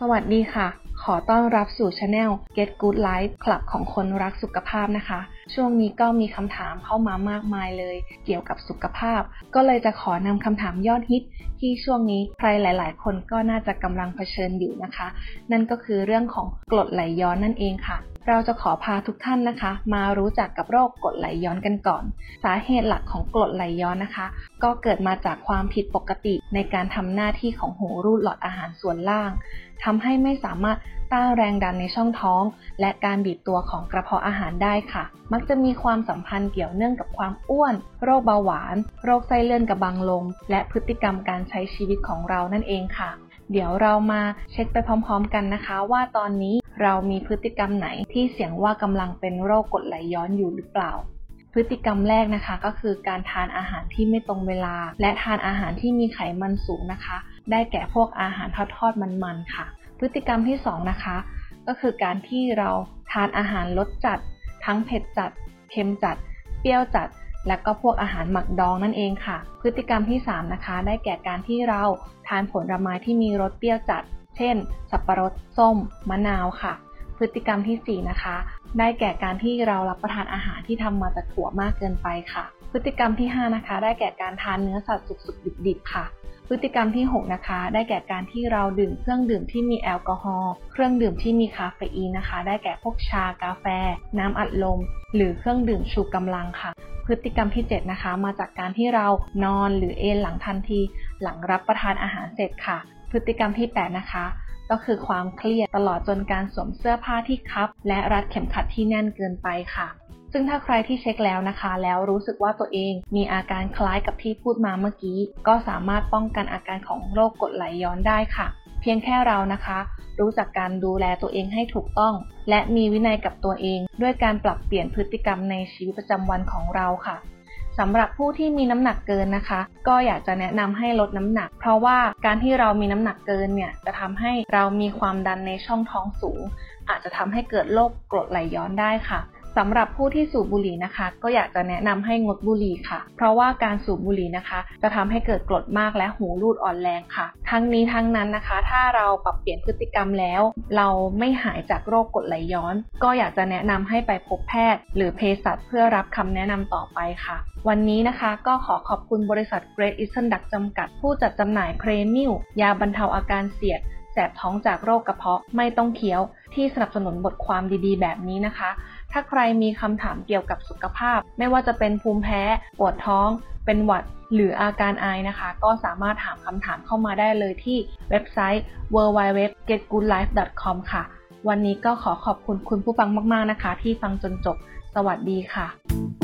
สวัสดีค่ะ ขอต้อนรับสู่ช anel Get Good Life คลับของคนรักสุขภาพนะคะ ช่วงนี้ก็มีคำถามเข้ามามากมายเลย เกี่ยวกับสุขภาพ ก็เลยจะขอนำคำถามยอดฮิต ที่ช่วงนี้ใครหลาย ๆ คนก็น่าจะกำลังเผชิญอยู่นะคะ นั่นก็คือเรื่องของกรดไหลย้อนนั่นเองค่ะ เราจะขอพาทุกท่านนะคะ มารู้จักกับโรคกรดไหลย้อนกันก่อน สาเหตุหลักของกรดไหลย้อนนะคะ ก็เกิดมาจากความผิดปกติในการทำหน้าที่ของหูรูดหลอดอาหารส่วนล่างทำให้ไม่สามารถต้านแรงดันในช่องท้อง และการบีบตัวของกระเพาะอาหารได้ค่ะมักจะมีความสัมพันธ์เกี่ยวเนื่องกับความอ้วน โรคเบาหวาน โรคไส้เลื่อนกระบังลม และพฤติกรรมการใช้ชีวิตของเรานั่นเองค่ะ เดี๋ยวเรามาเช็คไปพร้อมๆ กันนะคะ ว่าตอนนี้เรามีพฤติกรรมไหนที่เสี่ยงว่ากำลังเป็นโรคกรดไหลย้อนอยู่หรือเปล่าพฤติกรรมแรกนะคะก็คือการทานอาหารที่ไม่ตรงเวลา และทานอาหารที่มีไขมันสูงนะคะ ได้แก่พวกอาหารทอดๆมันๆค่ะ พฤติกรรมที่สองนะคะก็คือการที่เราทานอาหารรสจัด ทั้งเผ็ดจัด เค็มจัด เปรี้ยวจัด และก็พวกอาหารหมักดองนั่นเองค่ะ พฤติกรรมที่ 3 นะคะ ได้แก่การที่เราทานผลไม้ที่มีรสเปรี้ยวจัด เช่น สับปะรด ส้ม มะนาวค่ะ ฤติกรรมที่ 4 นะคะ ได้แก่การที่เรารับประทานอาหารที่ทำมาจากถั่วมากเกินไปค่ะ พฤติกรรมที่ 5 นะคะ ได้แก่การทานเนื้อสัตว์สุกๆดิบๆค่ะ พฤติกรรมที่ 6 นะคะ ได้แก่การที่เราดื่มเครื่องดื่มที่มีแอลกอฮอล์เครื่องดื่มที่มีคาเฟอีนนะคะ ได้แก่พวกชากาแฟ น้ำอัดลม หรือเครื่องดื่มชูกำลังค่ะพฤติกรรมที่ 7 นะคะ มาจากการที่เรานอนหรือเอนหลังทันที หลังรับประทานอาหารเสร็จค่ะ พฤติกรรมที่ 8 นะคะ ก็คือความเครียดตลอดจนการสวมเสื้อผ้าที่คับ และรัดเข็มขัดที่แน่นเกินไปค่ะ ซึ่งถ้าใครที่เช็คแล้วนะคะ แล้วรู้สึกว่าตัวเองมีอาการคล้ายกับที่พูดมาเมื่อกี้ ก็สามารถป้องกันอาการของโรคกรดไหลย้อนได้ค่ะ เพียงแค่เรานะคะ รู้จักการดูแลตัวเองให้ถูกต้อง และมีวินัยกับตัวเอง ด้วยการปรับเปลี่ยนพฤติกรรมในชีวิตประจำวันของเราค่ะ สำหรับผู้ที่มีน้ำหนักเกินนะคะ ก็อยากจะแนะนำให้ลดน้ำหนัก เพราะว่าการที่เรามีน้ำหนักเกินเนี่ยจะทำให้เรามีความดันในช่องท้องสูง อาจจะทำให้เกิดโรคกรดไหลย้อนได้ค่ะ สำหรับผู้ที่สูบบุหรี่นะคะ ก็อยากจะแนะนำให้งดบุหรี่ค่ะ เพราะว่าการสูบบุหรี่นะคะ จะทำให้เกิดกรดมากและหูรูดอ่อนแรงค่ะ ทั้งนี้ทั้งนั้นนะคะ ถ้าเราปรับเปลี่ยนพฤติกรรมแล้ว เราไม่หายจากโรคกรดไหลย้อน ก็อยากจะแนะนำให้ไปพบแพทย์ หรือเภสัชเพื่อรับคำแนะนำต่อไปค่ะ วันนี้นะคะก็ขอขอบคุณบริษัท Great Eastern Duck จำกัด ผู้จัดจำหน่ายเพรมิลยาบรรเทาอาการเสียดแสบท้องจากโรคกระเพาะไม่ต้องเคี้ยว ที่สนับสนุนบทความดีๆ แบบนี้นะคะ ถ้าใครมีคำถามเกี่ยวกับสุขภาพ ไม่ว่าจะเป็นภูมิแพ้ ปวดท้อง เป็นหวัด หรืออาการไอนะคะ ก็สามารถถามคำถามเข้ามาได้เลยที่เว็บไซต์ www.getgoodlife.com ค่ะ วันนี้ก็ขอขอบคุณคุณผู้ฟังมาก ๆ นะคะ ที่ฟังจนจบ สวัสดีค่ะ